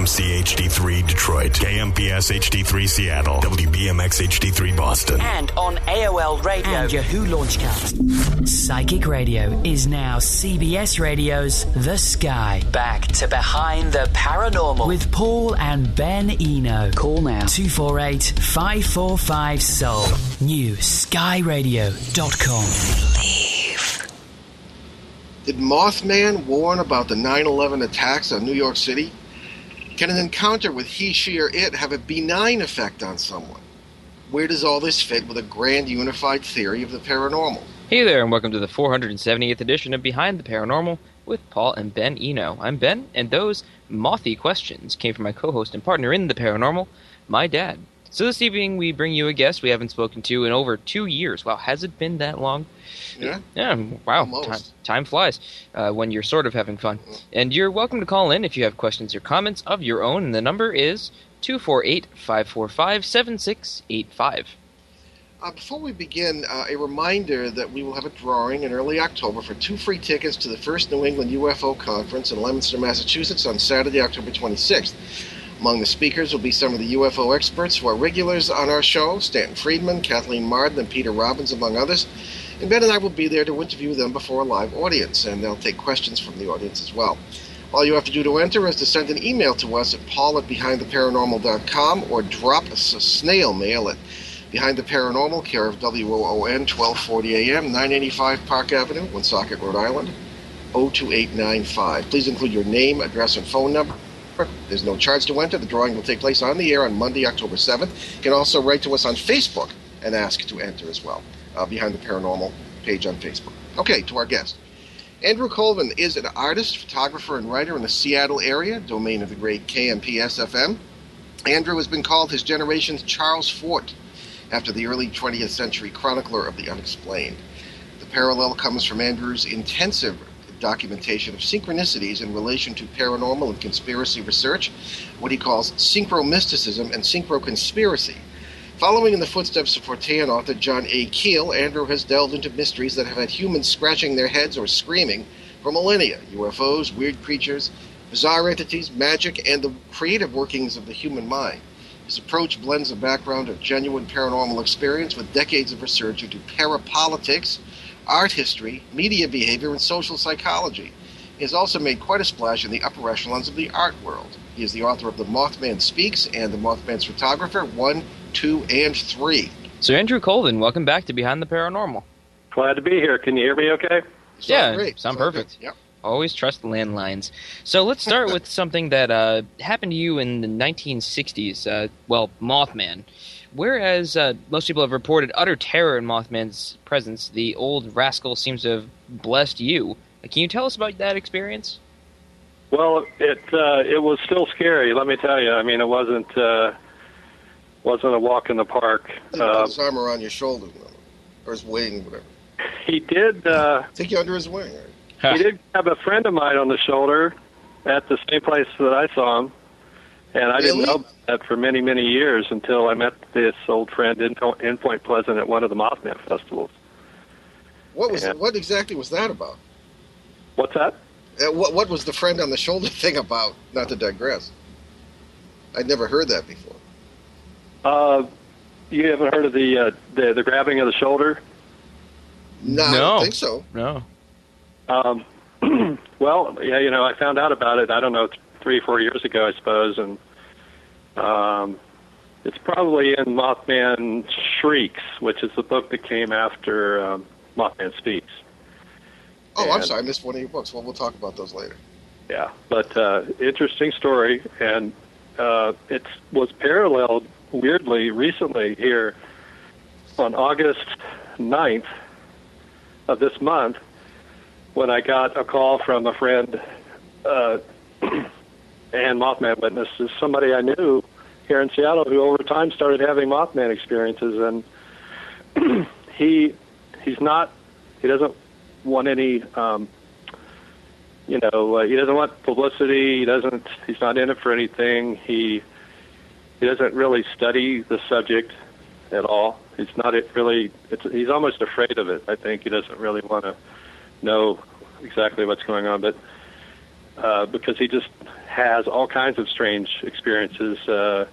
WMMC HD3 Detroit, KMPS HD3 Seattle, WBMX HD3 Boston, and on AOL Radio and Yahoo Launchcast. Psychic Radio is now CBS Radio's The Sky. Back to Behind the Paranormal with Paul and Ben Eno. Call now 248 545 Soul. New skyradio.com. Did Mothman warn about the 9 11 attacks on New York City? Can an encounter with he, she, or it have a benign effect on someone? Where does all this fit with a grand unified theory of the paranormal? Hey there, and welcome to the 478th edition of Behind the Paranormal with Paul and Ben Eno. I'm Ben, and those mothy questions came from my co host and partner in the paranormal, my dad. So this evening we bring you a guest we haven't spoken to in over two years. Wow, has it been that long? Yeah. Yeah. Wow. Time, time, flies uh, when you're sort of having fun. And you're welcome to call in if you have questions or comments of your own. And the number is 248 545 7685. Uh, before we begin, uh, a reminder that we will have a drawing in early October for two free tickets to the first New England UFO Conference in Leominster, Massachusetts on Saturday, October 26th. Among the speakers will be some of the UFO experts who are regulars on our show Stanton Friedman, Kathleen Marden, and Peter Robbins, among others. And Ben and I will be there to interview them before a live audience, and they'll take questions from the audience as well. All you have to do to enter is to send an email to us at paul at behindtheparanormal.com or drop us a snail mail at Behind the Paranormal, care of WOON, 1240 AM, 985 Park Avenue, Woonsocket, Rhode Island, 02895. Please include your name, address, and phone number. There's no charge to enter. The drawing will take place on the air on Monday, October 7th. You can also write to us on Facebook and ask to enter as well, uh, behind the paranormal page on Facebook. Okay, to our guest. Andrew Colvin is an artist, photographer, and writer in the Seattle area, domain of the great KMPS FM. Andrew has been called his generation's Charles Fort after the early 20th century chronicler of the unexplained. The parallel comes from Andrew's intensive documentation of synchronicities in relation to paranormal and conspiracy research, what he calls synchromysticism and synchroconspiracy. Following in the footsteps of Fortean author John A. Keel, Andrew has delved into mysteries that have had humans scratching their heads or screaming for millennia UFOs, weird creatures, bizarre entities, magic, and the creative workings of the human mind. His approach blends a background of genuine paranormal experience with decades of research into parapolitics, art history, media behavior, and social psychology. He has also made quite a splash in the upper echelons of the art world. He is the author of The Mothman Speaks and The Mothman's Photographer 1, 2, and 3. So, Andrew Colvin, welcome back to Behind the Paranormal. Glad to be here. Can you hear me okay? yeah, great. sound Sound perfect. good. Yep. Always trust the landlines. So let's start with something that uh, happened to you in the 1960s. Uh, well, Mothman. Whereas uh, most people have reported utter terror in Mothman's presence, the old rascal seems to have blessed you. Can you tell us about that experience? Well, it uh, it was still scary. Let me tell you. I mean, it wasn't uh, wasn't a walk in the park. Think Uh, his arm around your shoulder, or his wing, whatever. he did. Uh, Take you under his wing. Right? he did have a friend of mine on the shoulder at the same place that I saw him, and I didn't know that for many many years until I met this old friend in, in Point Pleasant at one of the Mothman festivals. What was Yeah. what exactly was that about? What's that? Uh, what what was the friend on the shoulder thing about? Not to digress. I'd never heard that before. Uh, you haven't heard of the uh, the the grabbing of the shoulder? No, I No. don't think so. No. Um, well, yeah, you know, I found out about it. I don't know, th- three, four years ago, I suppose, and um, it's probably in Mothman Shrieks, which is the book that came after um, Mothman Speaks. Oh, I'm sorry, I missed one of your books. Well, we'll talk about those later. Yeah, but uh, interesting story, and uh, it was paralleled weirdly recently here on August 9th of this month when I got a call from a friend uh, and Mothman witness is somebody I knew here in Seattle who over time started having Mothman experiences, and he he's not he doesn't want any. Um, you know, uh, he doesn't want publicity. He doesn't. He's not in it for anything. He he doesn't really study the subject at all. He's not it really. It's, he's almost afraid of it. I think he doesn't really want to know exactly what's going on. But uh, because he just has all kinds of strange experiences. Uh,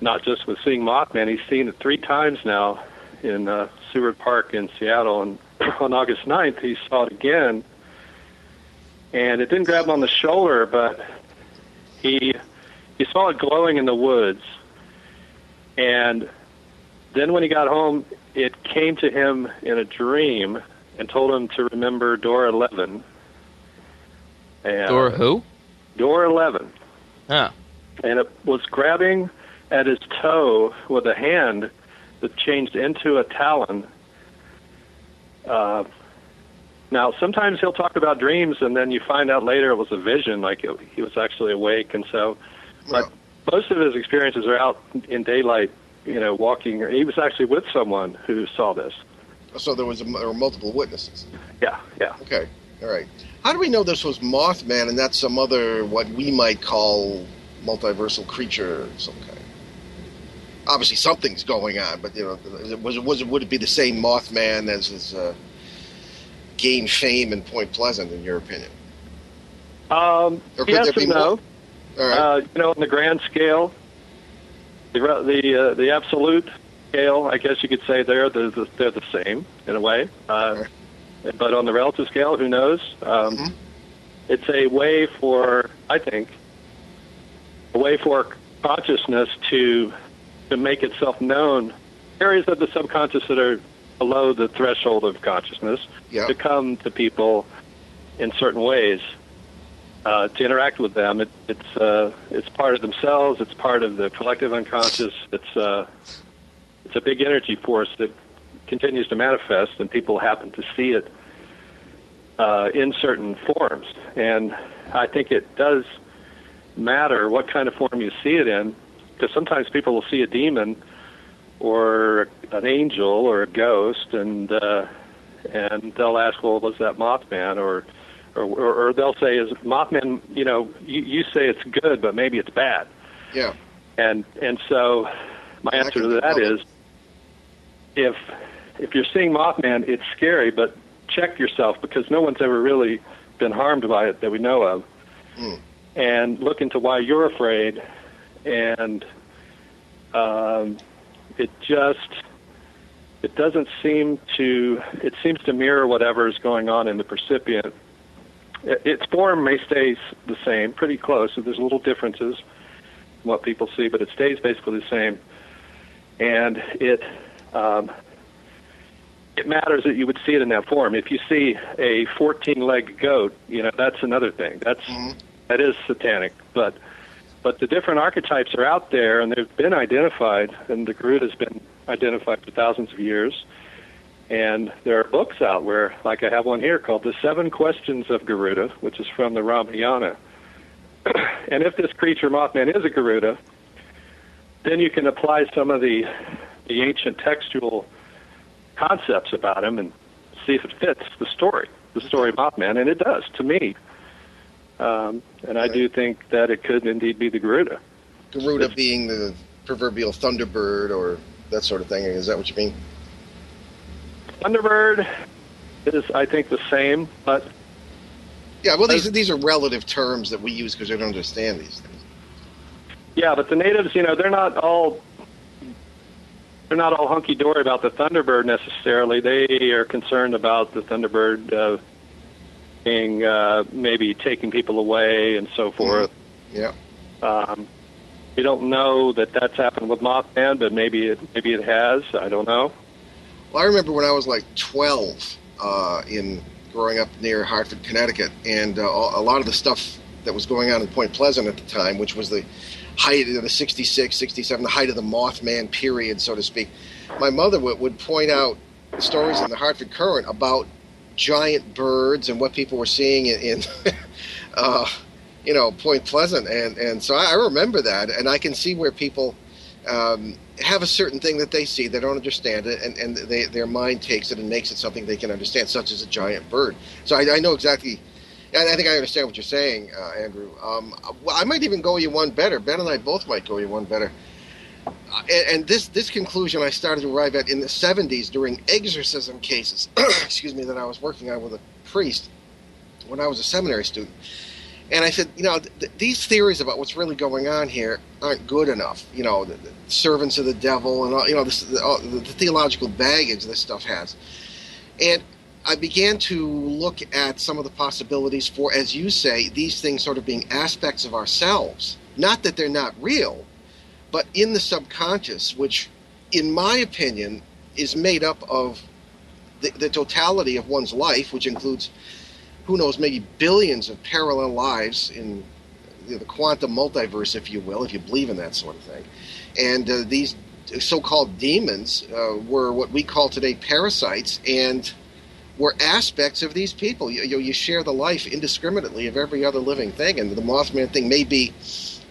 not just with seeing Mothman, he's seen it three times now in uh, Seward Park in Seattle, and on August 9th he saw it again, and it didn't grab him on the shoulder, but he he saw it glowing in the woods, and then when he got home, it came to him in a dream and told him to remember door 11. And Or who? Door 11. Oh. And it was grabbing at his toe with a hand that changed into a talon. Uh, now, sometimes he'll talk about dreams, and then you find out later it was a vision, like it, he was actually awake. And so, but most of his experiences are out in daylight, you know, walking. He was actually with someone who saw this. So there was a, there were multiple witnesses. Yeah, yeah. Okay, all right. How do we know this was Mothman and not some other what we might call multiversal creature of some kind? Obviously, something's going on, but you know, was it, was it would it be the same Mothman as has uh, gained fame in Point Pleasant, in your opinion? Um, yes and no. All right. Uh, you know, on the grand scale, the the uh, the absolute scale, I guess you could say they're the, the they're the same in a way. Uh, but on the relative scale, who knows? Um, Mhm. It's a way for, I think, a way for consciousness to to make itself known. Areas of the subconscious that are below the threshold of consciousness yeah. to come to people in certain ways uh, to interact with them. It, it's uh, it's part of themselves. It's part of the collective unconscious. It's uh, it's a big energy force that continues to manifest, and people happen to see it uh, in certain forms. And I think it does matter what kind of form you see it in, because sometimes people will see a demon or an angel or a ghost, and uh, and they'll ask, well, was that Mothman? Or, or, or, or they'll say, is Mothman, you know, you, you say it's good, but maybe it's bad. Yeah. And, and so my answer to that is, if, if you're seeing Mothman, it's scary, but check yourself because no one's ever really been harmed by it that we know of. Hmm. And look into why you're afraid. And um, it just it doesn't seem to it seems to mirror whatever is going on in the percipient. It, its form may stay the same, pretty close. So there's little differences in what people see, but it stays basically the same. And it um, it matters that you would see it in that form. If you see a 14-legged goat, you know that's another thing. That's Mhm. that is satanic, but but the different archetypes are out there and they've been identified and the Garuda has been identified for thousands of years and there are books out where like I have one here called The Seven Questions of Garuda which is from the Ramayana and if this creature Mothman is a Garuda then you can apply some of the the ancient textual concepts about him and see if it fits the story the story of Mothman and it does to me um, and I do think that it could indeed be the Garuda. Garuda being the proverbial thunderbird or that sort of thing. Is that what you mean? Thunderbird is, I think, the same, but Yeah. Well, these these are relative terms that we use because we don't understand these things. yeah, but the natives, you know, they're not all they're not all hunky dory about the Thunderbird necessarily. They are concerned about the Thunderbird uh, being uh, maybe taking people away and so forth. Yeah. Um, we don't know that that's happened with Mothman, but maybe it maybe it has. I don't know. Well, I remember when I was like 12 uh, in growing up near Hartford, Connecticut, and uh, a lot of the stuff that was going on in Point Pleasant at the time, which was the height of the 66, 67, the height of the Mothman period, so to speak. My mother would, would point out stories in the Hartford Courant about giant birds and what people were seeing in, in uh, you know, Point Pleasant, and and so I, remember that, and I can see where people um, have a certain thing that they see, they don't understand it, and and they, their mind takes it and makes it something they can understand, such as a giant bird. So I, I know exactly. And I think I understand what you're saying, uh, Andrew. Um, I might even go you one better. Ben and I both might go you one better. Uh, and, this this conclusion I started to arrive at in the 70s during exorcism cases. excuse me, that I was working on with a priest when I was a seminary student. And I said, you know, th- these theories about what's really going on here aren't good enough. You know, the, the servants of the devil and all, you know, this, the, all, the theological baggage this stuff has. And I began to look at some of the possibilities for, as you say, these things sort of being aspects of ourselves. Not that they're not real, but in the subconscious, which, in my opinion, is made up of the, the totality of one's life, which includes who knows, maybe billions of parallel lives in the quantum multiverse, if you will, if you believe in that sort of thing. And uh, these so-called demons uh, were what we call today parasites, and were aspects of these people. You, you, you, share the life indiscriminately of every other living thing, and the Mothman thing may be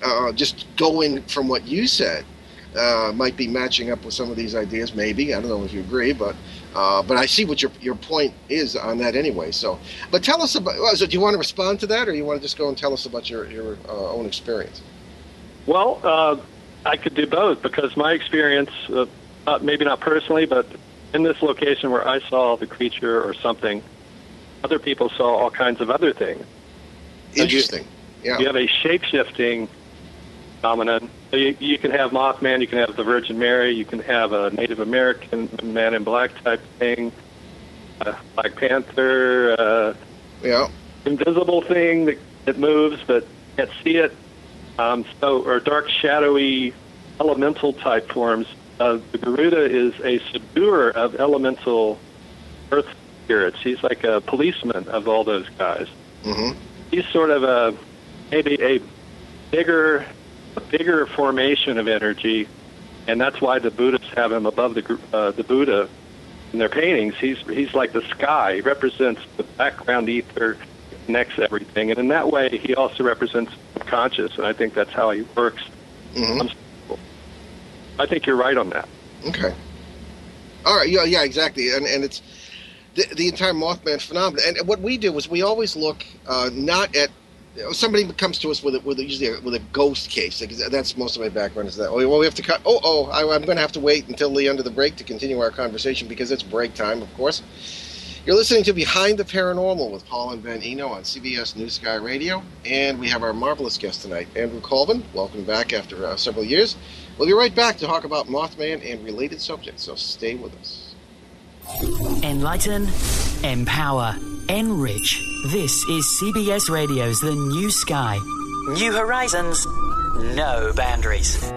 uh, just going from what you said. Uh, might be matching up with some of these ideas, maybe. I don't know if you agree, but uh, but I see what your your point is on that anyway. So, but tell us about. So do you want to respond to that, or you want to just go and tell us about your your uh, own experience? Well, uh, I could do both because my experience, uh, maybe not personally, but in this location where I saw the creature or something, other people saw all kinds of other things. Interesting. So you, yeah. You have a shape shifting phenomenon so you, you can have Mothman, you can have the Virgin Mary, you can have a Native American Man in Black type thing, uh, Black Panther, uh, yeah, invisible thing that, that moves but can't see it. Um, so, or dark, shadowy, elemental type forms. Uh, the Garuda is a subduer of elemental earth spirits. He's like a policeman of all those guys. Mm-hmm. He's sort of a maybe a bigger a bigger formation of energy, and that's why the Buddhists have him above the uh, the Buddha in their paintings. He's he's like the sky. He represents the background ether, connects everything, and in that way, he also represents conscious. And I think that's how he works. Mm-hmm. I think you're right on that. Okay. All right. Yeah. Yeah. Exactly. And and it's the, the entire Mothman phenomenon. And what we do is we always look uh, not at somebody comes to us with a, with a, usually a, with a ghost case. That's most of my background is that. Oh, well, we have to cut. Oh, oh, I, am going to have to wait until the end of the break to continue our conversation because it's break time, of course. You're listening to Behind the Paranormal with Paul and Ben Eno on CBS News Sky Radio, and we have our marvelous guest tonight, Andrew Colvin. Welcome back after uh, several years. We'll be right back to talk about Mothman and related subjects, so stay with us. Enlighten, empower Enrich. This is CBS Radio's The New Sky. New horizons, no boundaries.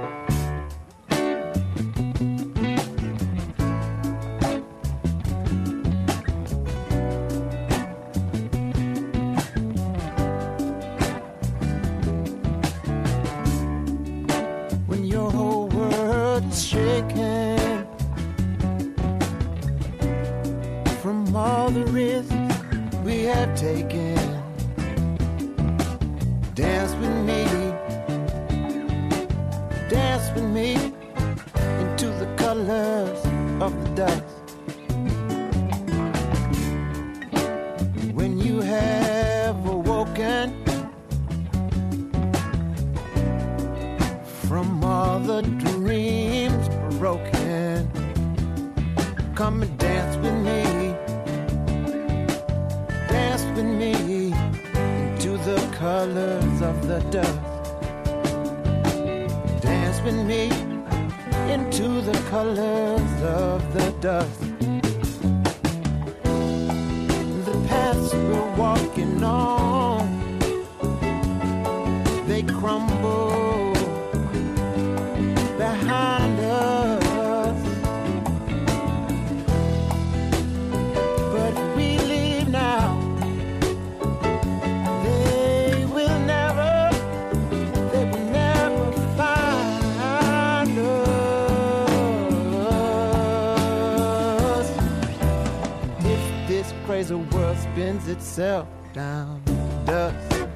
Crazy world spins itself down dust.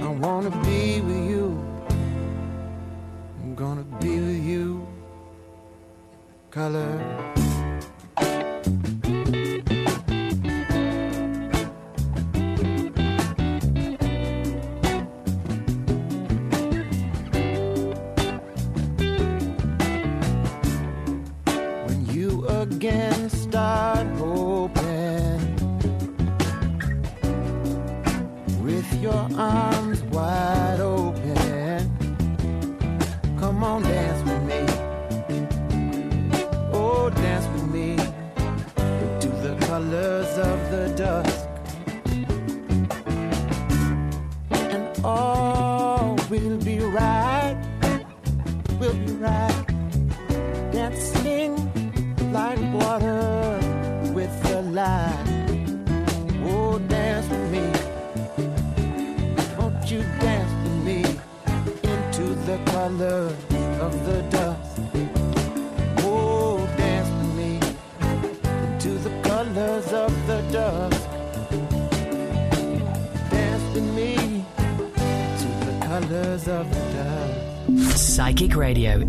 I wanna be with you. I'm gonna be with you. Color.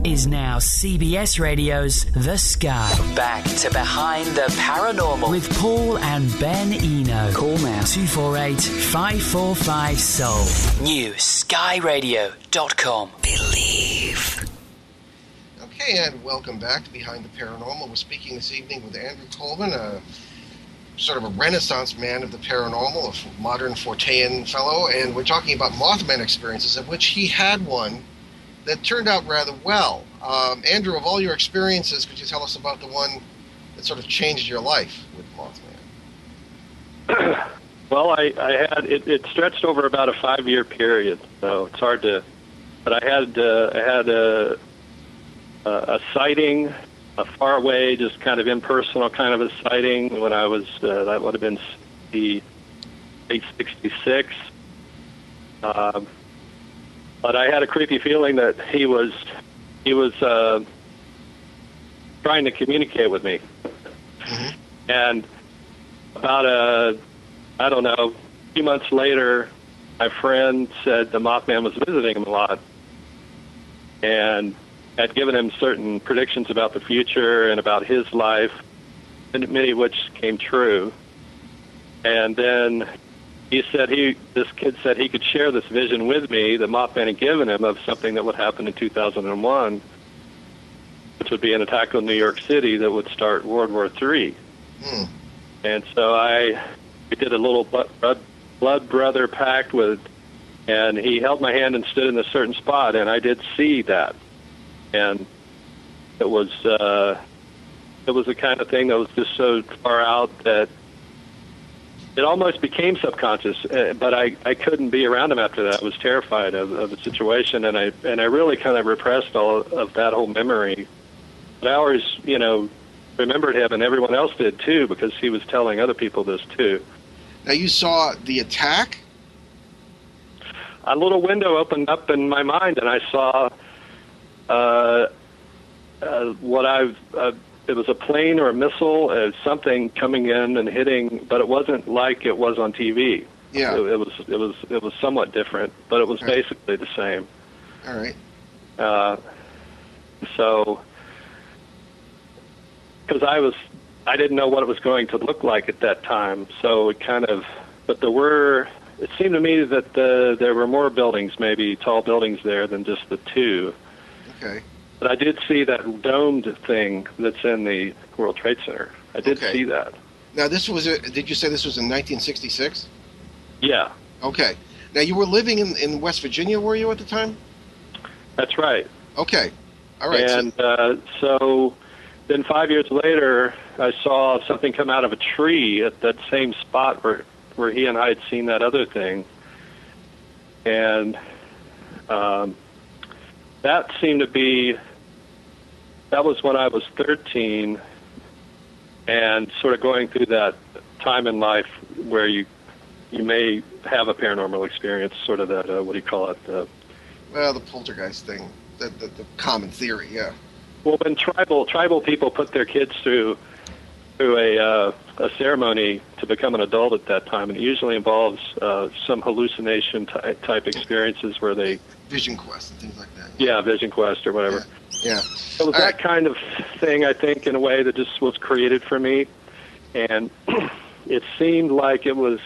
Is now CBS Radio's The Sky. Back to Behind the Paranormal. With Paul and Ben Eno. Call now 248 545 Soul. New skyradio.com. Believe. Okay, and welcome back to Behind the Paranormal. We're speaking this evening with Andrew Colvin, a sort of a renaissance man of the paranormal, a modern Fortean fellow, and we're talking about Mothman experiences, of which he had one that turned out rather well. Um, Andrew, of all your experiences, could you tell us about the one that sort of changed your life with Mothman? Well, I, I had it, it stretched over about a five year period, so it's hard to. But I had uh, I had a, a a sighting, a far away, just kind of impersonal kind of a sighting when I was uh, that would have been the late '66. Um, but I had a creepy feeling that he was he was uh, trying to communicate with me, and about a I don't know, a few months later, my friend said the Mothman was visiting him a lot and had given him certain predictions about the future and about his life, and many of which came true. And then he said he, this kid said he could share this vision with me that Mothman had given him of something that would happen in 2001, which would be an attack on New York City that would start World War III. Hmm. And so I we did a little blood, blood, blood brother pact with, and he held my hand and stood in a certain spot, and I did see that, and it was uh, it was the kind of thing that was just so far out that it almost became subconscious. uh, But I I couldn't be around him after that. I was terrified of, of the situation, and I and I really kind of repressed all of that whole memory. But I always, you know, remembered him, and everyone else did too, because he was telling other people this too. Now, you saw the attack? a little window opened up in my mind, and I saw uh, uh, what I've. Uh, it was a plane or a missile, uh, something coming in and hitting, but it wasn't like it was on TV. Yeah. It, it was. It was. It was somewhat different, but it was basically the same. All right. Uh, so, because I was, I didn't know what it was going to look like at that time. So it kind of, but there were. It seemed to me that the, there were more buildings, maybe tall buildings there than just the two. Okay. But I did see that domed thing that's in the World Trade Center. I did Okay. see that. Now, this was, a, did you say this was in 1966? Yeah, Okay. Now, you were living in, in West Virginia, were you at the time? that's right. Okay. All right. so- and uh, so then five years later, I saw something come out of a tree at that same spot where where he and I had seen that other thing, and um, that seemed to be that was when I was 13, and sort of going through that time in life where you you may have a paranormal experience, sort of that uh, what do you call it? Uh, well, the poltergeist thing, the, the, the common theory, yeah. Well, when tribal tribal people put their kids through through a uh, a ceremony to become an adult at that time, and it usually involves uh, some hallucination ty- type experiences where they, Vision Quest and things like that. yeah, vision quest or whatever. Yeah. It was All that right. kind of thing, I think, in a way that just was created for me, and it seemed like it was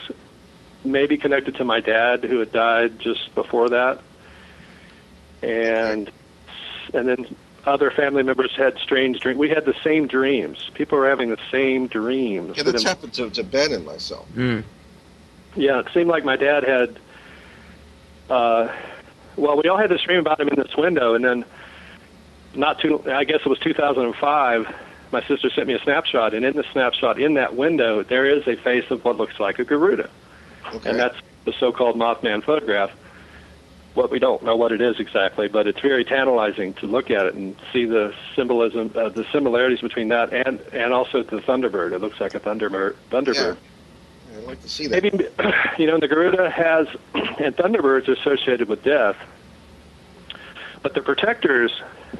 maybe connected to my dad, who had died just before that, and and then other family members had strange dreams. We had the same dreams. People were having the same dreams. Yeah, But that's it- happened to, to Ben and myself. Mm. yeah, it seemed like my dad had. Uh, well, we all had this dream about him in this window, and then not too. I guess it was 2005. My sister sent me a snapshot, and in the snapshot, in that window, there is a face of what looks like a Garuda, Okay. and that's the so-called Mothman photograph. what we don't know what it is exactly, but it's very tantalizing to look at it and see the symbolism, uh, the similarities between that and and also the Thunderbird. It looks like a Thunderbird. Thunderbird. Yeah. I'd like to see that. Maybe you know the Garuda has and Thunderbirds are associated with death, but the protectors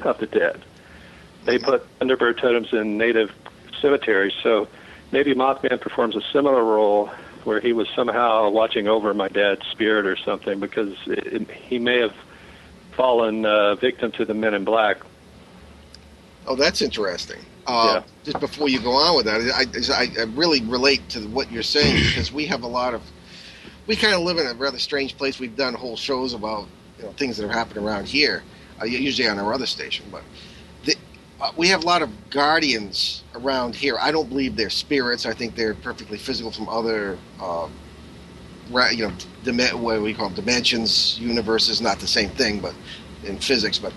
of the dead. They put Thunderbird totems in native cemeteries, so maybe Mothman performs a similar role where he was somehow watching over my dad's spirit or something because it, it, he may have fallen uh, victim to the Men in Black. Oh, that's interesting. Uh, Yeah. Just before you go on with that, I, I, I really relate to what you're saying because we have a lot of, we kind of live in a rather strange place. We've done whole shows about you know things that are happening around here, uh, usually on our other station, but the, uh, we have a lot of guardians around here. I don't believe they're spirits. I think they're perfectly physical from other, uh, ra- you know, dim- what we call them, dimensions, universes. Not the same thing, but in physics, but.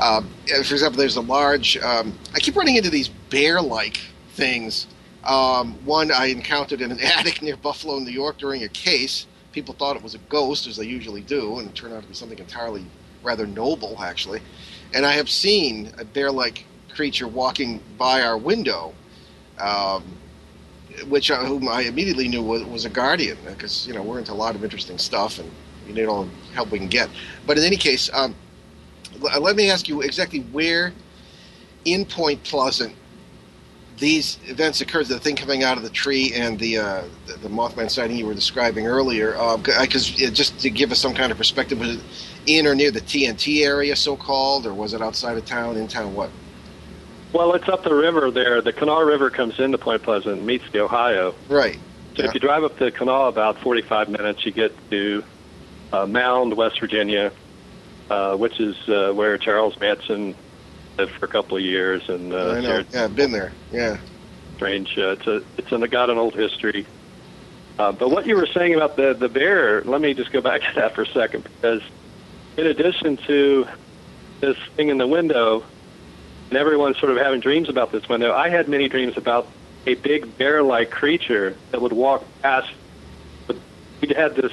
Um, for example, there's a large. Um, I keep running into these bear-like things. Um, one I encountered in an attic near Buffalo, New York, during a case. People thought it was a ghost, as they usually do, and it turned out to be something entirely rather noble, actually. And I have seen a bear-like creature walking by our window, um, which uh, whom I immediately knew was, was a guardian, because you know we're into a lot of interesting stuff, and you need all the help we can get. But in any case. Um, let me ask you exactly where in Point Pleasant these events occurred. The thing coming out of the tree and the uh, the, the Mothman sighting you were describing earlier. Because just to give us some kind of perspective, was it in or near the TNT area, so called, or was it outside of town, in town? What? Well, it's up the river there. The Kanawha River comes into Point Pleasant and meets the Ohio. Right. So Yeah. if you drive up the Kanawha about 45 minutes, you get to uh, Mound, West Virginia, uh, which is uh, where Charles Manson lived for a couple of years. And uh, I know. Yeah, I've been there. Yeah. Strange. Uh, it's a it's an, got an old history. Uh, but what you were saying about the the bear, let me just go back to that for a second because in addition to this thing in the window, and everyone's sort of having dreams about this window, I had many dreams about a big bear-like creature that would walk past. But we had this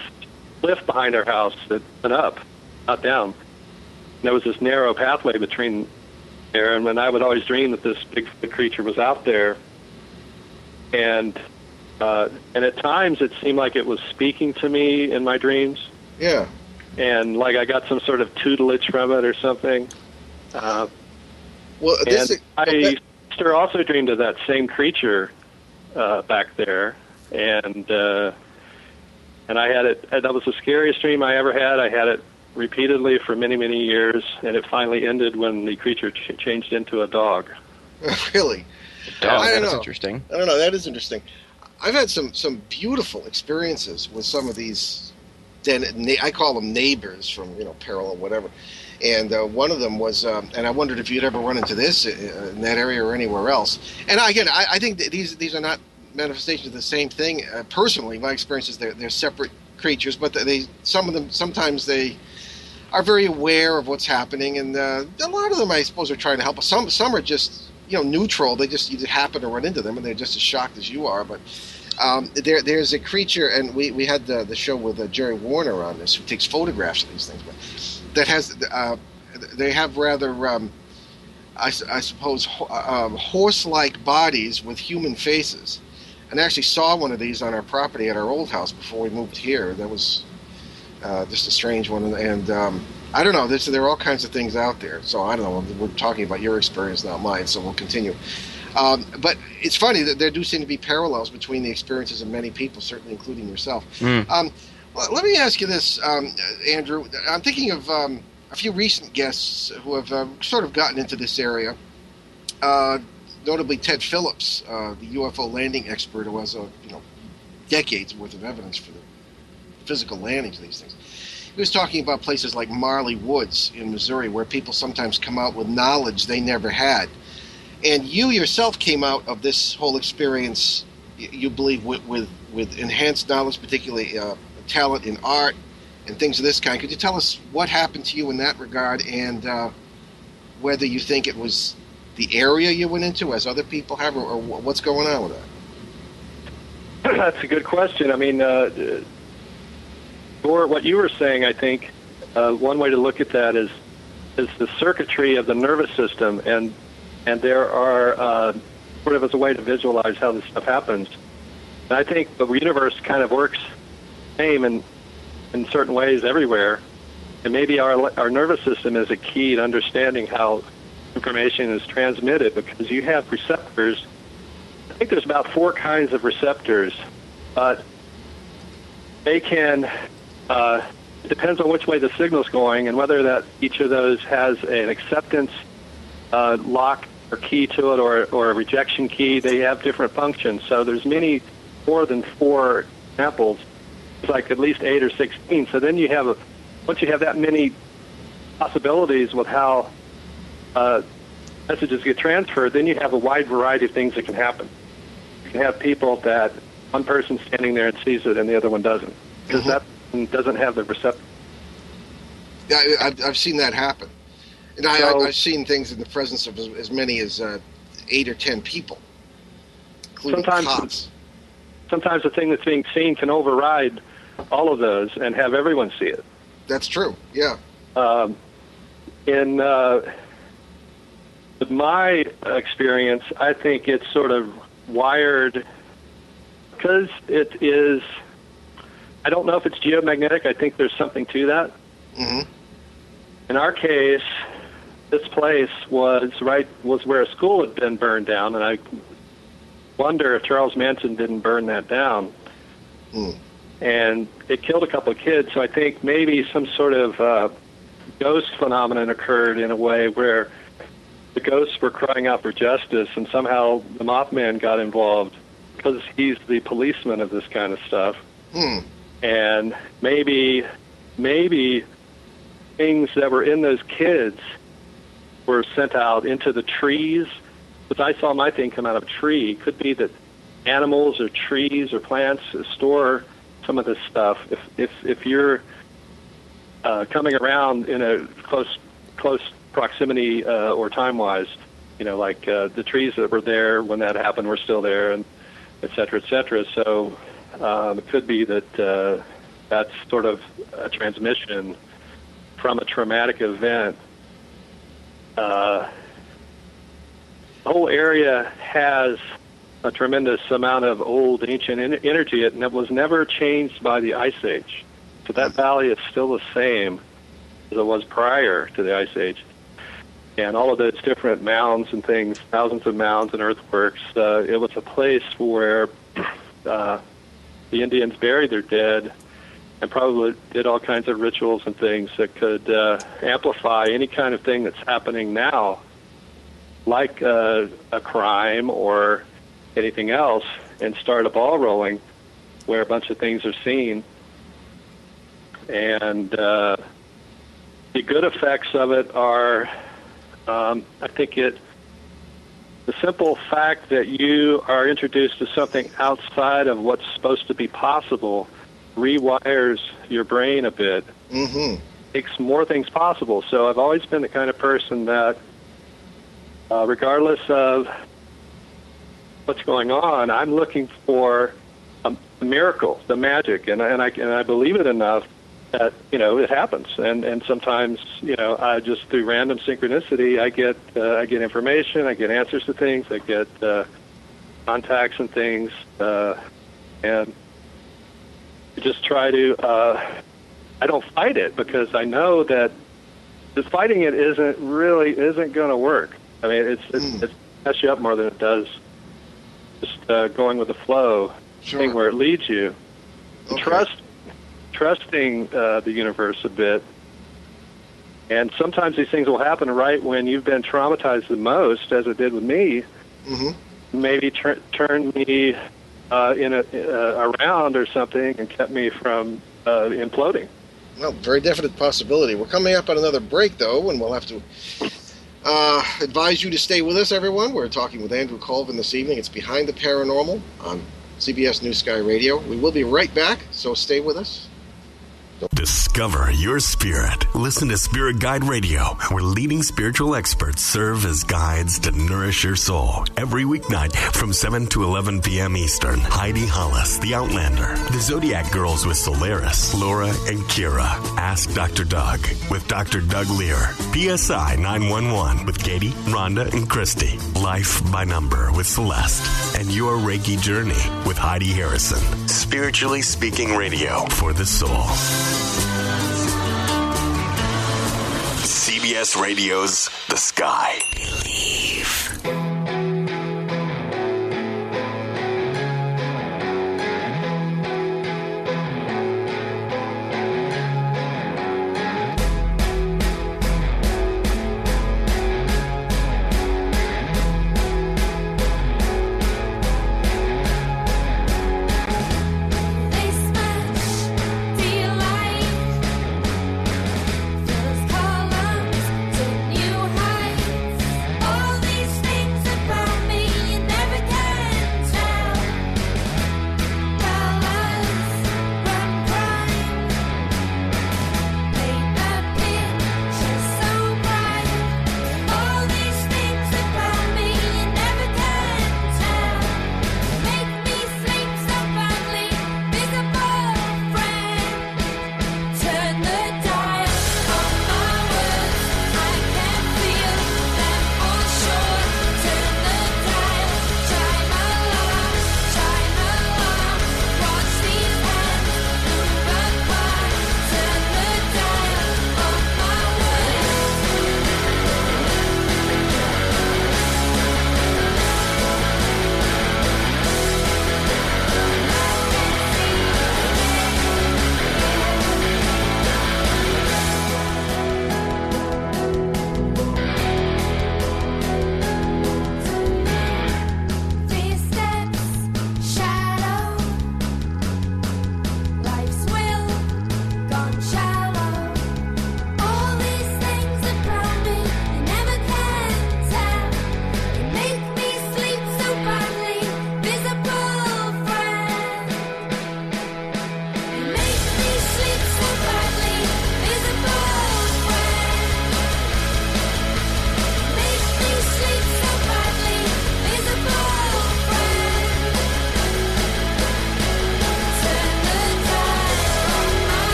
cliff behind our house that went up, not down. And there was this narrow pathway between there, and when I would always dream that this big foot creature was out there, and uh, and at times it seemed like it was speaking to me in my dreams, Yeah. and like I got some sort of tutelage from it or something. Uh, Well, this and I sister also dreamed of that same creature uh, back there, and uh, and I had it. That was the scariest dream I ever had. I had it repeatedly for many many years, and it finally ended when the creature ch- changed into a dog. really. Dog, I that's know. interesting. I don't know. That is interesting. I've had some some beautiful experiences with some of these. Den- na- I call them neighbors from you know parallel or whatever, and uh, one of them was, um, and I wondered if you'd ever run into this uh, in that area or anywhere else. And I, again, I, I think that these these are not manifestations of the same thing. Uh, personally, my experience is they're they're separate creatures, but they some of them sometimes they are very aware of what's happening, and uh, a lot of them, I suppose, are trying to help us. Some some are just you know neutral. They just happen to run into them, and they're just as shocked as you are. But um, there there's a creature, and we we had the the show with uh, Jerry Warner on this, who takes photographs of these things, but that has uh, they have rather. Um, I, I suppose um, horse-like bodies with human faces, and I actually saw one of these on our property at our old house before we moved here. That was uh, just a strange one, and, and um, I don't know. There's, there are all kinds of things out there. So I don't know. We're talking about your experience, not mine. So we'll continue. Um, but it's funny that there do seem to be parallels between the experiences of many people, certainly including yourself. Mm. Um, well, let me ask you this, um, Andrew. I'm thinking of um, a few recent guests who have uh, sort of gotten into this area. Uh, notably, Ted Phillips, uh, the UFO landing expert, who has a you know decades worth of evidence for the physical landings of these things. He was talking about places like Marley Woods in Missouri, where people sometimes come out with knowledge they never had. And you yourself came out of this whole experience, you believe, with with, with enhanced knowledge, particularly uh, talent in art and things of this kind. Could you tell us what happened to you in that regard, and uh, whether you think it was the area you went into, as other people have, or, or what's going on with that? That's a good question. I mean, uh, or what you were saying, I think, uh, one way to look at that is is the circuitry of the nervous system, and and there are uh, sort of as a way to visualize how this stuff happens. And I think the universe kind of works the same in in certain ways everywhere, and maybe our our nervous system is a key to understanding how information is transmitted because you have receptors. I think there's about four kinds of receptors, but they can. Uh, it depends on which way the signal's going and whether that each of those has an acceptance uh, lock or key to it or, or a rejection key. They have different functions. So there's many more than four examples. It's like at least eight or sixteen. So then you have a once you have that many possibilities with how uh, messages get transferred, then you have a wide variety of things that can happen. You can have people that one person standing there and sees it and the other one doesn't because Mhm. that doesn't have the receptor. Yeah, I- I've, I've seen that happen. And I, So- I, I've seen things in the presence of as, as many as uh, eight or ten people, including Sometimes- cops. Sometimes the thing that's being seen can override all of those and have everyone see it. That's true. Yeah. Um, in uh, my experience, I think it's sort of wired because it is. I don't know if it's geomagnetic. I think there's something to that. hmm In our case, this place was right was where a school had been burned down, and I wonder if Charles Manson didn't burn that down. Hmm. And it killed a couple of kids, so I think maybe some sort of uh, ghost phenomenon occurred in a way where the ghosts were crying out for justice, and somehow the Mothman got involved because he's the policeman of this kind of stuff Hmm. And maybe maybe things that were in those kids were sent out into the trees. Because I saw my thing come out of a tree. Could be that animals or trees or plants store some of this stuff. If if if you're uh, coming around in a close close proximity uh, or time wise, you know, like uh, the trees that were there when that happened were still there, and et cetera, et cetera. So um, it could be that uh, that's sort of a transmission from a traumatic event. Uh, the whole area has a tremendous amount of old ancient en- energy, and it was never changed by the Ice Age. So that valley is still the same as it was prior to the Ice Age. And all of those different mounds and things, thousands of mounds and earthworks, uh, it was a place where uh, the Indians buried their dead and probably did all kinds of rituals and things that could uh, amplify any kind of thing that's happening now, like uh, a crime or anything else, and start a ball rolling where a bunch of things are seen. And uh, the good effects of it are, um, I think it, the simple fact that you are introduced to something outside of what's supposed to be possible rewires your brain a bit, hmm makes more things possible. So I've always been the kind of person that, uh, regardless of what's going on, I'm looking for a miracle, the magic, and, and I and I believe it enough that you know it happens. And and sometimes you know I just through random synchronicity I get uh, I get information, I get answers to things, I get uh, contacts and things, uh, and just try to. Uh, I don't fight it because I know that just fighting it isn't really isn't going to work. I mean, it's it's, Mm. it's mess you up more than it does just uh, going with the flow, Sure. seeing where it leads you. Okay. Trust, trusting uh, the universe a bit. And sometimes these things will happen right when you've been traumatized the most, as it did with me. hmm Maybe tur- turn me uh, in a, uh, around or something and kept me from uh, imploding. Well, very definite possibility. We're coming up on another break, though, and we'll have to uh, advise you to stay with us, everyone. We're talking with Andrew Colvin this evening. It's Behind the Paranormal on CBS New Sky Radio. We will be right back, so stay with us. Discover your spirit. Listen to Spirit Guide Radio, where leading spiritual experts serve as guides to nourish your soul. Every weeknight from 7 to 11 p.m. Eastern. Heidi Hollis, The Outlander, The Zodiac Girls with Solaris, Laura and Kira. Ask Dr. Doug with Dr. Doug Lear. PSI 911 with Katie, Rhonda, and Christy. Life by Number with Celeste. And Your Reiki Journey with Heidi Harrison. Spiritually Speaking Radio for the soul. CBS Radio's The Sky.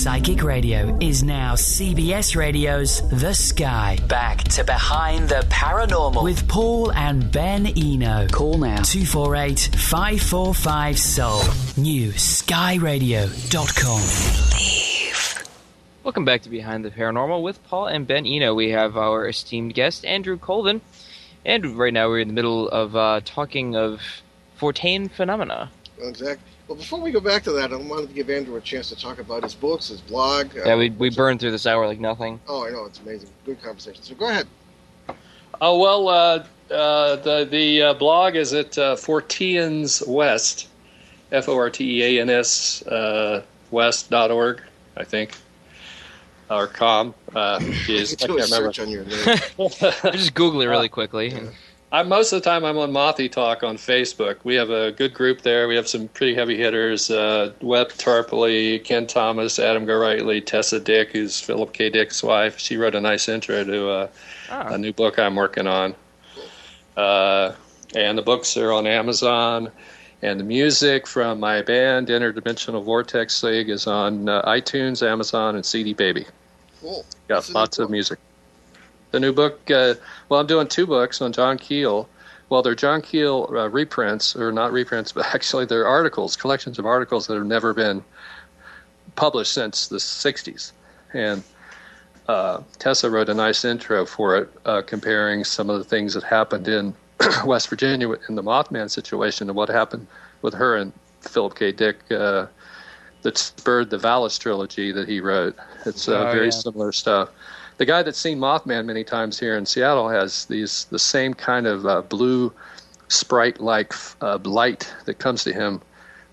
Psychic Radio is now CBS Radio's The Sky. Back to Behind the Paranormal. With Paul and Ben Eno. Call now 248 545 Soul. New skyradio.com. Welcome back to Behind the Paranormal with Paul and Ben Eno. We have our esteemed guest, Andrew Colvin. And right now we're in the middle of uh, talking of Fortean phenomena. Exactly. Well, before we go back to that, I wanted to give Andrew a chance to talk about his books, his blog. uh, Yeah, we, we burned through this hour like nothing. Oh, I know it's amazing. Good conversation. So go ahead. Oh well, uh, uh, the the uh, blog is at uh, Forteans West, F O R T E A N S uh, West.org, I think, or com. Uh, geez, I can't remember. on your name. Just Google it really quickly. I, most of the time, I'm on Mothy Talk on Facebook. We have a good group there. We have some pretty heavy hitters: uh, Webb Tarpley, Ken Thomas, Adam Gorightly, Tessa Dick, who's Philip K. Dick's wife. She wrote a nice intro to uh, Ah. a new book I'm working on. Uh, and the books are on Amazon. And the music from my band, Interdimensional Vortex League, is on uh, iTunes, Amazon, and CD Baby. Cool. Got What's the lots new of music. The new book. Uh, well, I'm doing two books on John Keel. Well, they're John Keel uh, reprints, or not reprints, but actually they're articles, collections of articles that have never been published since the '60s. And uh, Tessa wrote a nice intro for it, uh, comparing some of the things that happened in West Virginia in the Mothman situation and what happened with her and Philip K. Dick uh, that spurred the Valis trilogy that he wrote. It's uh, Oh, very yeah. similar stuff. The guy that's seen Mothman many times here in Seattle has these the same kind of uh, blue sprite-like uh, light that comes to him,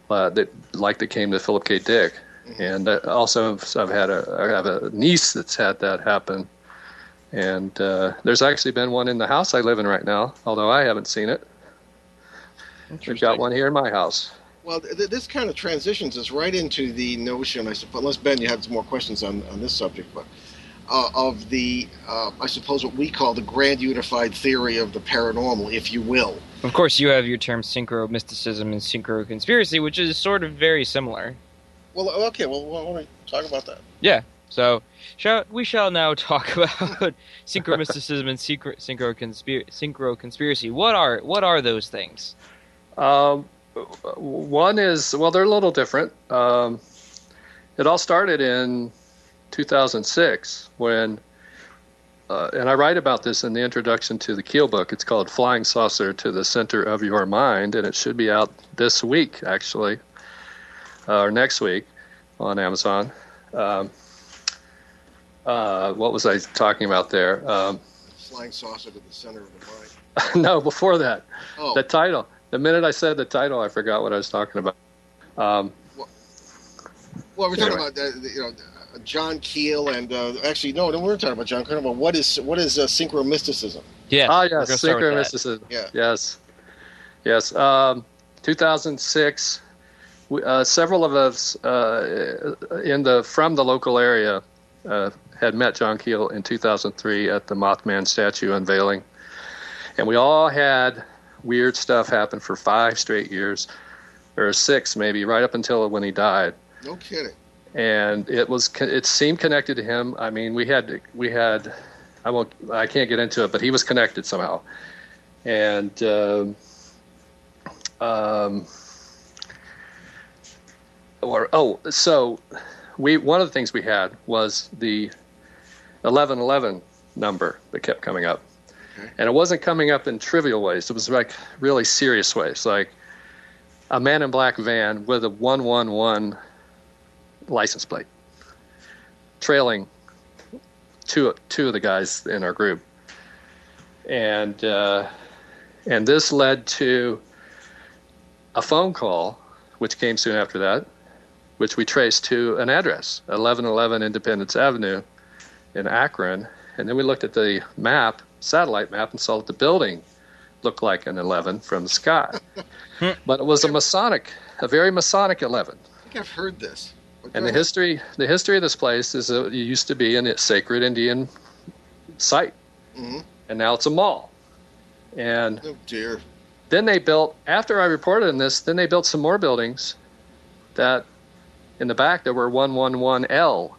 uh, that like that came to Philip K. Dick. And uh, also, I've had a I have a niece that's had that happen, and uh, there's actually been one in the house I live in right now, although I haven't seen it. We've got one here in my house. Well, th- this kind of transitions us right into the notion, I suppose, unless Ben, you have some more questions on, on this subject, but uh, of the, uh, I suppose, what we call the grand unified theory of the paranormal, if you will. Of course, you have your term synchro mysticism and synchro conspiracy, which is sort of very similar. Well, okay, well, why don't we talk about that? Yeah. So, shall, we shall now talk about synchro mysticism and synchro synchro, conspir- synchro conspiracy. What are what are those things? Um, one is well, they're a little different. Um, it all started in 2006 when, uh, and I write about this in the introduction to the Keel book. It's called "Flying Saucer to the Center of Your Mind," and it should be out this week, actually, uh, or next week on Amazon. Um, uh, what was I talking about there? Um, Flying saucer to the center of the mind. no, before that. Oh, The title. The minute I said the title, I forgot what I was talking about. Um, well, we're talking anyway. about, uh, you know, John Keel and, uh, actually, no, no, we're talking about John Keel, but what is, what is uh, synchro-mysticism? Yeah. ah, we're gonna yes, start with that. synchronisticity. Yeah. Yes, yes. Um, 2006. Uh, several of us uh, in the from the local area uh, had met John Keel in 2003 at the Mothman statue unveiling, and we all had weird stuff happen for five straight years, or six maybe, right up until when he died. No kidding. And it was it seemed connected to him. I mean, we had we had I won't I can't get into it, but he was connected somehow, and um um, or oh, so we one of the things we had was the eleven eleven number that kept coming up, and it wasn't coming up in trivial ways. It was like really serious ways, like a man in black van with a one one one license plate, trailing two two of the guys in our group, and uh, and this led to a phone call, which came soon after that, which we traced to an address, 1111 Independence Avenue, in Akron, and then we looked at the map, satellite map, and saw that the building looked like an 11 from the sky, but it was a Masonic, a very Masonic 11. I think I've heard this. And the history, the history of this place is it used to be a sacred Indian site, Mhm. and now it's a mall. And Oh, dear. then they built, after I reported on this, then they built some more buildings that in the back there were 111L.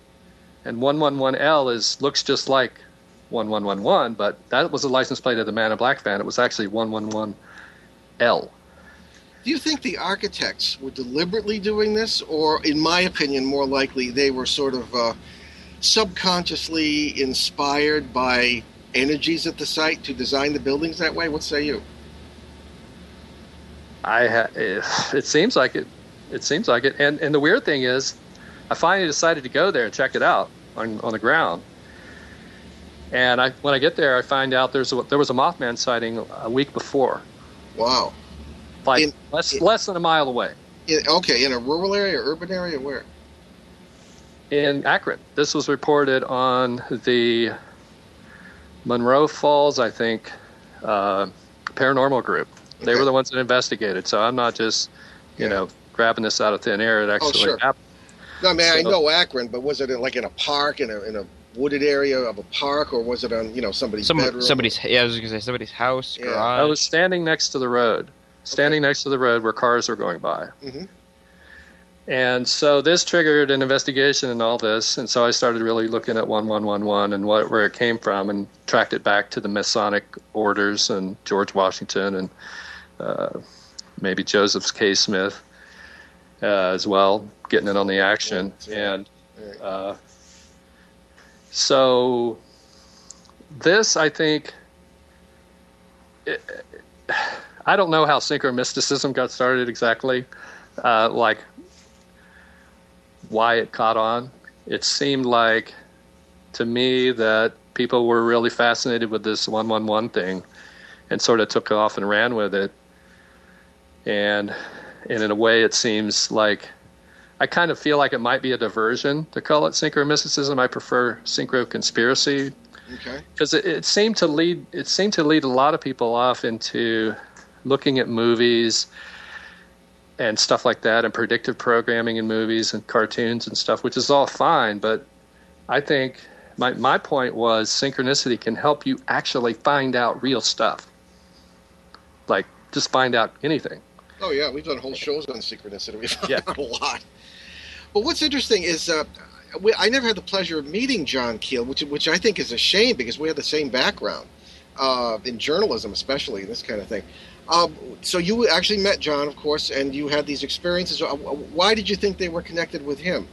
And 111L is looks just like 1111, but that was the license plate of the Man in Black van. It was actually 111L. Do you think the architects were deliberately doing this, or, in my opinion, more likely they were sort of uh, subconsciously inspired by energies at the site to design the buildings that way? What say you? I ha- it, it seems like it. It seems like it. And and the weird thing is, I finally decided to go there and check it out on on the ground. And I when I get there, I find out there's a, there was a Mothman sighting a week before, Wow. Like In- less in- less than a mile away In, okay, in a rural area, urban area, where? in Akron. This was reported on the Munroe Falls, I think, uh, paranormal group. They Okay. were the ones that investigated. So I'm not just, you Yeah. know, grabbing this out of thin air. It actually oh, sure. happened. No, I mean, I know Akron, but was it in, like in a park, in a, in a wooded area of a park, or was it on, you know, somebody's Some, bedroom? somebody's yeah, I was gonna say somebody's house, Yeah. garage. I was standing next to the road, standing next to the road where cars were going by. Mhm. And so this triggered an investigation and all this, and so I started really looking at 1111 and what, where it came from and tracked it back to the Masonic orders and George Washington and uh, maybe Joseph K. Smith uh, as well, getting in on the action. And uh, so this, I think, it, I don't know how synchro mysticism got started exactly, uh, like why it caught on. It seemed like to me that people were really fascinated with this 111 thing and sort of took off and ran with it. And, and in a way, it seems like I kind of feel like it might be a diversion to call it synchro mysticism. I prefer synchro conspiracy because it, it seemed to lead it seemed to lead a lot of people off into looking at movies and stuff like that and predictive programming in movies and cartoons and stuff which is all fine but i think my, my point was synchronicity can help you actually find out real stuff like just find out anything Oh yeah, we've done whole shows on synchronicity. We've found Yeah. out a lot. But what's interesting is uh, we, I never had the pleasure of meeting John Keel, which which I think is a shame because we had the same background uh, in journalism, especially this kind of thing. Um, so you actually met John, of course, and you had these experiences. Uh, Why did you think they were connected with him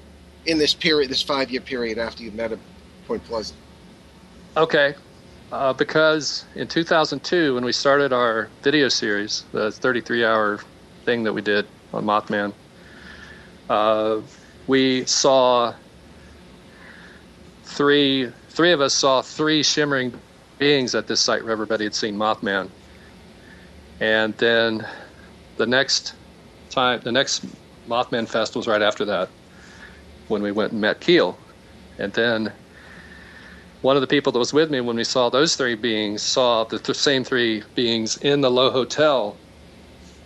in this period, this five year period after you met him, Point Pleasant? Okay. Uh, because in 2002, when we started our video series, the 33 hour thing that we did on Mothman, uh, we saw three, three of us saw three shimmering beings at this site where everybody had seen Mothman. And then the next time, the next Mothman Fest was right after that when we went and met Keel. And then one of the people that was with me when we saw those three beings saw the th- same three beings in the Lowe Hotel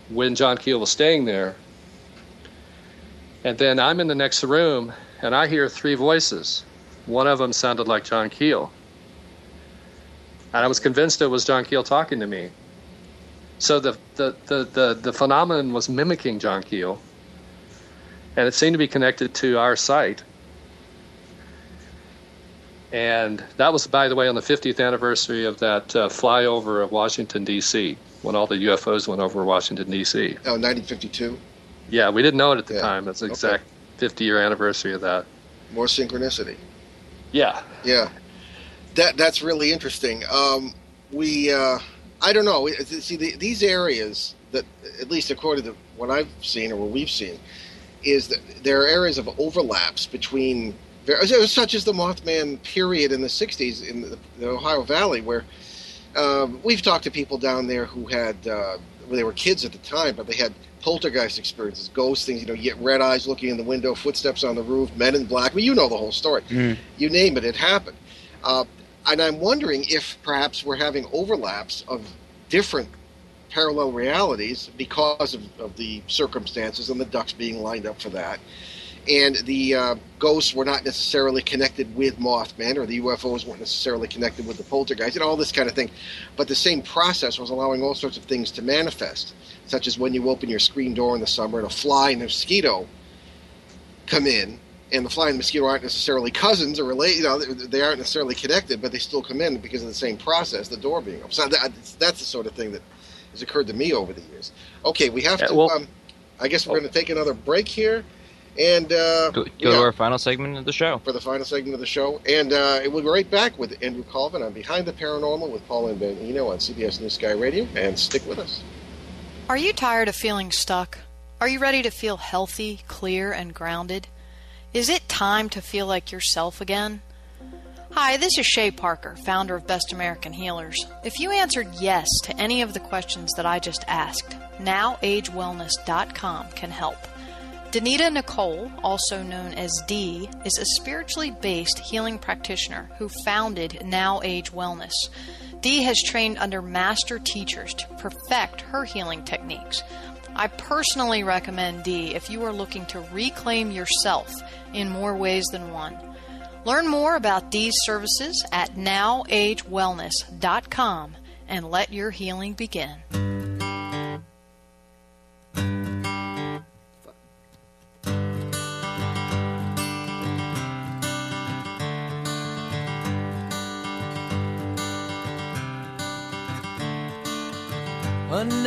when John Keel was staying there. And then I'm in the next room and I hear three voices. One of them sounded like John Keel. And I was convinced it was John Keel talking to me. So the, the, the, the, the phenomenon was mimicking John Keel. And it seemed to be connected to our site. And that was, by the way, on the 50th anniversary of that uh, flyover of Washington, D.C., when all the UFOs went over Washington, D.C. Oh, 1952. Yeah, we didn't know it at the Yeah. time. It's the Okay. exact 50 year anniversary of that. More synchronicity. Yeah. Yeah, that that's really interesting. Um, we, uh, I don't know. See, the, these areas that, at least according to what I've seen or what we've seen, is that there are areas of overlaps between, such as the Mothman period in the '60s in the, the Ohio Valley, where um, we've talked to people down there who had, uh, well, they were kids at the time, but they had poltergeist experiences, ghost things. You know, you get red eyes looking in the window, footsteps on the roof, men in black. Well, you know the whole story. You name it, it happened. Uh, and I'm wondering if perhaps we're having overlaps of different parallel realities because of, of the circumstances and the ducks being lined up for that. And the uh, ghosts were not necessarily connected with Mothman, or the UFOs weren't necessarily connected with the poltergeist, and all this kind of thing. But the same process was allowing all sorts of things to manifest, such as when you open your screen door in the summer and a fly and a mosquito come in, and the fly and the mosquito aren't necessarily cousins or related. You know, they- they aren't necessarily connected, but they still come in because of the same process. The door being open. So that, that's the sort of thing that has occurred to me over the years. Okay, we have Yeah, to. well- um, I guess we're going to take another break here, and uh, Go, go yeah, to our final segment of the show. for the final segment of the show, and uh, we'll be right back with Andrew Colvin on Behind the Paranormal with Paul and Ben Eno on CBS News Sky Radio, and stick with us. Are you tired of feeling stuck? Are you ready to feel healthy, clear, and grounded? Is it time to feel like yourself again? Hi, this is Shay Parker, founder of Best American Healers. If you answered yes to any of the questions that I just asked, nowagewellness.com can help. Danita Nicole, also known as Dee, is a spiritually based healing practitioner who founded Now Age Wellness. Dee has trained under master teachers to perfect her healing techniques. I personally recommend Dee if you are looking to reclaim yourself in more ways than one. Learn more about Dee's services at nowagewellness.com and let your healing begin.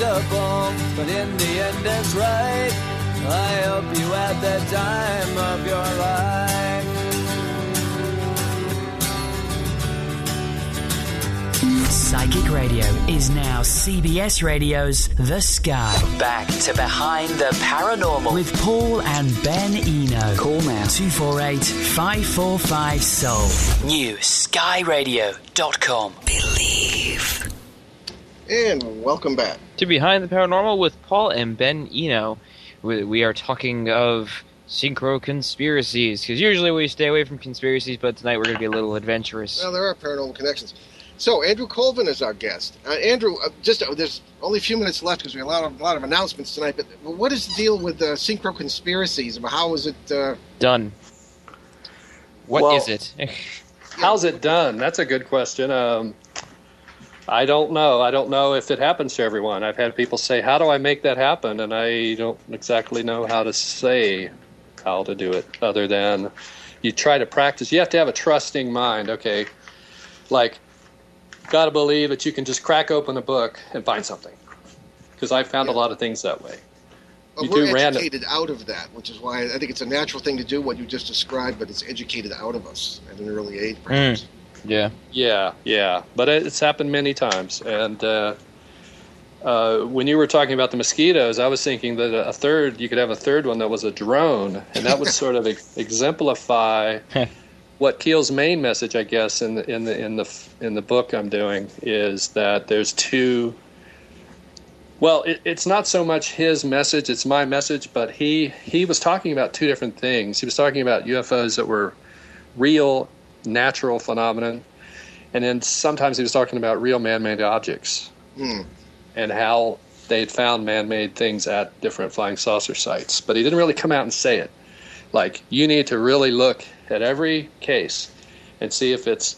Unpredictable, but in the end it's right. I hope you had the time of your life. Psychic Radio is now CBS Radio's The Sky. Back to Behind the Paranormal. With Paul and Ben Eno. Call now 248 545 Soul. New skyradio.com. Believe. And welcome back. To Behind the Paranormal with Paul and Ben Eno. We, we are talking of synchro conspiracies, because usually we stay away from conspiracies, but tonight we're going to be a little adventurous. Well, there are paranormal connections. So, Andrew Colvin is our guest. Uh, Andrew, uh, just uh, there's only a few minutes left because we have a lot of, a lot of announcements tonight. But what is the deal with uh, synchro conspiracies? How is it? Uh, Done. What is Well- it? How's it done? That's a good question. Um, I don't know. I don't know if it happens to everyone. I've had people say, "How do I make that happen?" And I don't exactly know how to say how to do it, other than you try to practice. You have to have a trusting mind. Okay, like got to believe that you can just crack open a book and find something. Because I found a lot of things that way. well, You we're do random- educated out of that, which is why I think it's a natural thing to do what you just described, but it's educated out of us at an early age. Perhaps. Mm. Yeah. Yeah, yeah, but it's happened many times. And uh, uh, when you were talking about the mosquitoes, I was thinking that a third, you could have a third one that was a drone, and that would sort of ex- exemplify what Keel's main message, I guess, in the in the in the in the book I'm doing is that there's two. Well, it, it's not so much his message; it's my message. But he he was talking about two different things. He was talking about UFOs that were real, natural phenomenon, and then sometimes he was talking about real man-made objects Hmm. and how they'd found man-made things at different flying saucer sites. But he didn't really come out and say it. Like you need to really look at every case and see if it's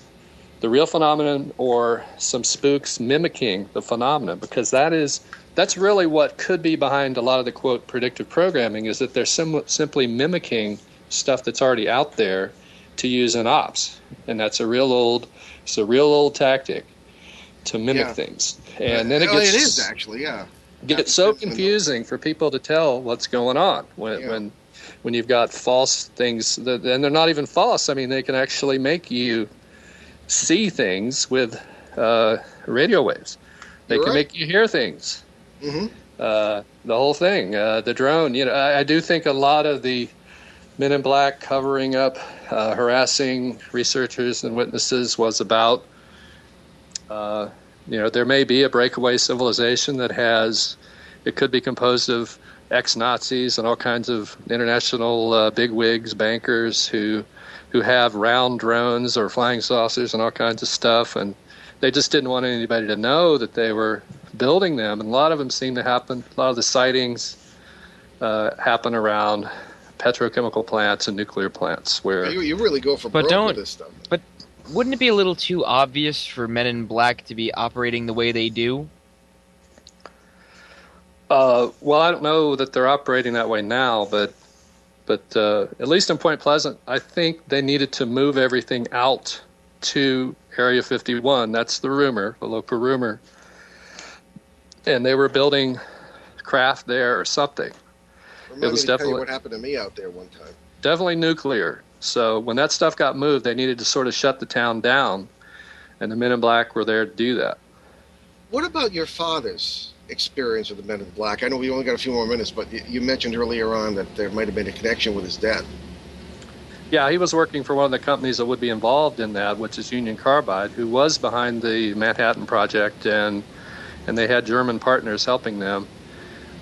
the real phenomenon or some spooks mimicking the phenomenon because that is that's really what could be behind a lot of the quote predictive programming is that they're sim- simply mimicking stuff that's already out there to use in ops and that's a real old it's a real old tactic to mimic Yeah. things, and then it gets it is actually, yeah. gets so confusing for people to tell what's going on when Yeah. when when you've got false things that, and they're not even false. I mean, they can actually make you see things with uh, radio waves. They You're can right. make you hear things. hmm Uh, the whole thing, uh, the drone. You know, I, I do think a lot of the Men in Black covering up, uh, harassing researchers and witnesses was about. Uh, you know, there may be a breakaway civilization that has. It could be composed of ex Nazis and all kinds of international uh, bigwigs, bankers who who have round drones or flying saucers and all kinds of stuff, and they just didn't want anybody to know that they were building them. And a lot of them seem to happen. A lot of the sightings uh, happen around petrochemical plants and nuclear plants, where You, you really go for But broke don't- with this stuff. But wouldn't it be a little too obvious for Men in Black to be operating the way they do? Uh, well, I don't know that they're operating that way now, but but uh, at least in Point Pleasant, I think they needed to move everything out to Area 51. That's the rumor, the local rumor, and they were building craft there or something. Remind was tell you definitely- what happened to me out there one time. Definitely nuclear. So when that stuff got moved, they needed to sort of shut the town down, and the Men in Black were there to do that. What about your father's experience with the Men in Black? I know we only got a few more minutes, but you, you mentioned earlier on that there might have been a connection with his death. Yeah, he was working for one of the companies that would be involved in that, which is Union Carbide, who was behind the Manhattan Project, and and they had German partners helping them.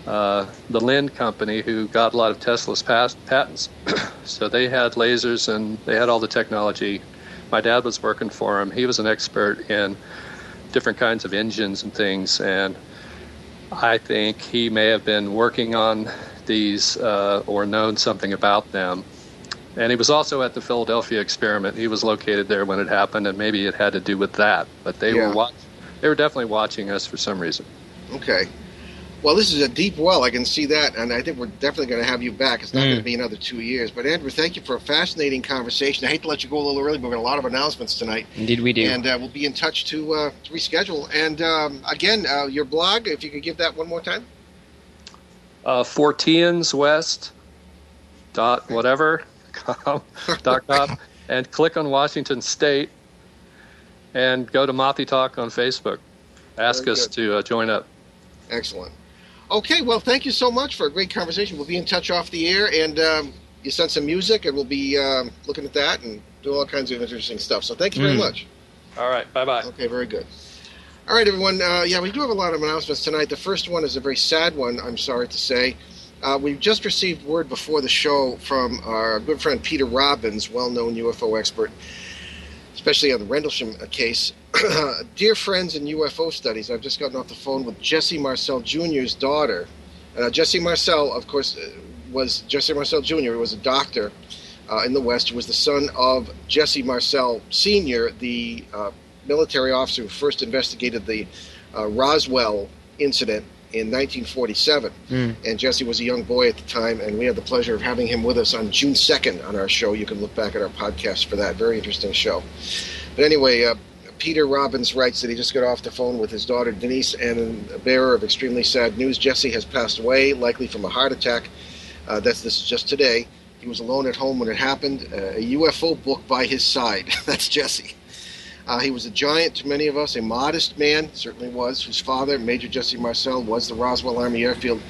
Uh, the Linde Company, who got a lot of Tesla's past patents, so they had lasers and they had all the technology. My dad was working for him. He was an expert in different kinds of engines and things, and I think he may have been working on these uh, or known something about them. And he was also at the Philadelphia experiment. He was located there when it happened, and maybe it had to do with that. But they Yeah. were watch- they were definitely watching us for some reason. Okay. Well, this is a deep well. I can see that, and I think we're definitely going to have you back. It's not Mm. going to be another two years. But Andrew, thank you for a fascinating conversation. I hate to let you go a little early, but we've got a lot of announcements tonight, Indeed, we do. and uh, we'll be in touch to, uh, to reschedule. And um, again, uh, your blog, if you could give that one more time. Uh, Forteans West dot whatever com, dot com, and click on Washington State, and go to Mothy Talk on Facebook. Ask Very us good. to uh, join up. Excellent. Okay, well, thank you so much for a great conversation. We'll be in touch off the air, and um, you sent some music, and we'll be um, looking at that and doing all kinds of interesting stuff. So thank you very Mm. much. All right, bye bye. Okay, very good. All right, everyone. Uh, yeah, we do have a lot of announcements tonight. The first one is a very sad one, I'm sorry to say. Uh, we just received word before the show from our good friend Peter Robbins, well known UFO expert, especially on the Rendlesham uh, case. Dear friends in UFO studies, I've just gotten off the phone with Jesse Marcel Jr.'s daughter. Uh, Jesse Marcel, of course, uh, was Jesse Marcel Jr. was a doctor uh, in the West who was the son of Jesse Marcel Sr., the uh, military officer who first investigated the uh, Roswell incident in 1947. Mm. And Jesse was a young boy at the time, and we had the pleasure of having him with us on June 2nd on our show. You can look back at our podcast for that. Very interesting show. But anyway, uh, Peter Robbins writes that he just got off the phone with his daughter Denise, and a bearer of extremely sad news. Jesse has passed away, likely from a heart attack. Uh, that's this is just today. He was alone at home when it happened. Uh, a UFO book by his side. that's Jesse. Uh, he was a giant to many of us, a modest man, certainly was, whose father, Major Jesse Marcel, was the Roswell Army Airfield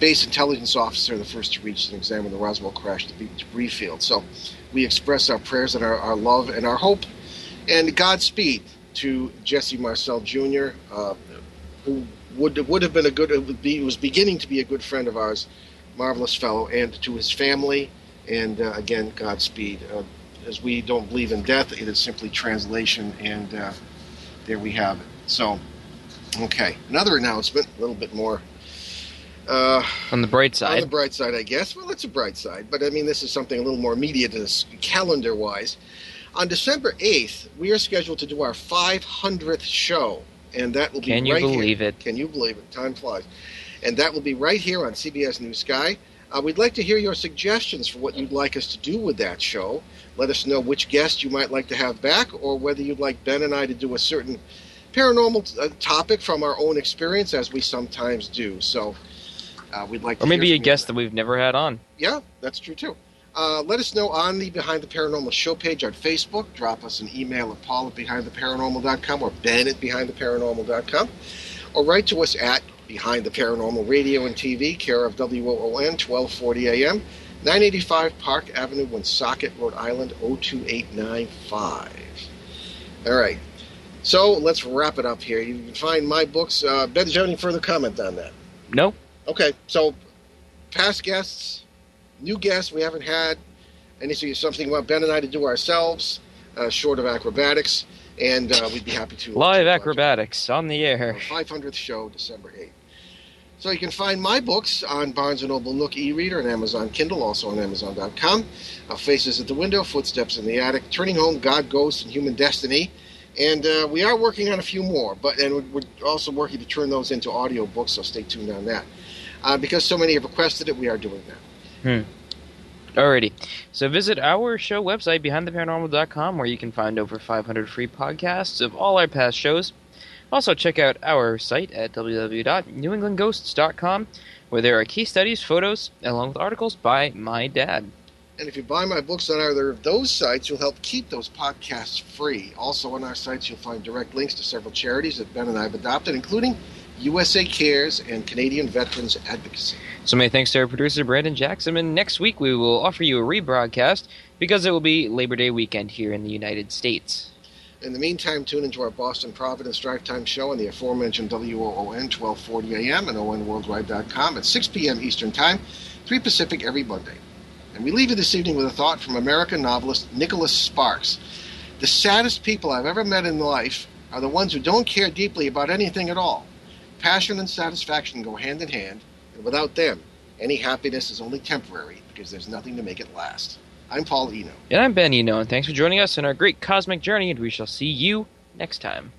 Base intelligence officer, the first to reach and examine the Roswell crash debris field. So we express our prayers and our, our love and our hope and Godspeed to Jesse Marcel Jr., uh, who would would have been a good, be, was beginning to be a good friend of ours, marvelous fellow, and to his family, and uh, again, Godspeed. Uh, as we don't believe in death, it is simply translation, and uh, there we have it. So, okay, another announcement, a little bit more. Uh, On the bright side. on the bright side, I guess. Well, it's a bright side, but I mean, this is something a little more immediate calendar wise. On December 8th, we are scheduled to do our 500th show, and that will be Can you right believe here. it? Can you believe it? Time flies. And that will be right here on CBS News Sky. Uh, we'd like to hear your suggestions for what you'd like us to do with that show. Let us know which guest you might like to have back, or whether you'd like Ben and I to do a certain paranormal uh, topic from our own experience, as we sometimes do. So uh, we'd like to Or maybe a guest that we've never had on. Yeah, that's true too. Uh, let us know on the Behind the Paranormal show page on Facebook. Drop us an email at paul at behindtheparanormal.com or ben at behindtheparanormal.com. Or write to us at Behind the Paranormal Radio and TV, care of WOON, 1240 AM, 985 Park Avenue, Woonsocket, Rhode Island, 02895. All right. So let's wrap it up here. You can find my books. Uh, ben, do you have any further comment on that? No. Okay, so past guests, new guests we haven't had, anything something you want Ben and I to do ourselves, uh, short of acrobatics, and uh, we'd be happy to. Live acrobatics on the air. 500th show, December 8th. So you can find my books on Barnes & Noble Nook e-reader and Amazon Kindle, also on Amazon.com. Uh, Faces at the Window, Footsteps in the Attic, Turning Home, God, Ghosts, and Human Destiny. And uh, we are working on a few more, but and we're- also working to turn those into audio books, so stay tuned on that. Uh, because so many have requested it, we are doing that. Hmm. Alrighty. So visit our show website, behindtheparanormal.com, where you can find over 500 free podcasts of all our past shows. Also, check out our site at www.newenglandghosts.com, where there are case studies, photos, along with articles by my dad. And if you buy my books on either of those sites, you'll help keep those podcasts free. Also, on our sites, you'll find direct links to several charities that Ben and I have adopted, including USA Cares and Canadian Veterans Advocacy. So many thanks to our producer Brandon Jackson. And next week we will offer you a rebroadcast because it will be Labor Day weekend here in the United States. In the meantime, tune into our Boston Providence Drive Time show on the aforementioned WOON 1240 AM and ONWorldwide.com at 6 p.m. Eastern Time, 3 Pacific every Monday. And we leave you this evening with a thought from American novelist Nicholas Sparks. The saddest people I've ever met in life are the ones who don't care deeply about anything at all. Passion and satisfaction go hand in hand, and without them, any happiness is only temporary because there's nothing to make it last. I'm Paul Eno. And I'm Ben Eno, and thanks for joining us on our great cosmic journey, and we shall see you next time.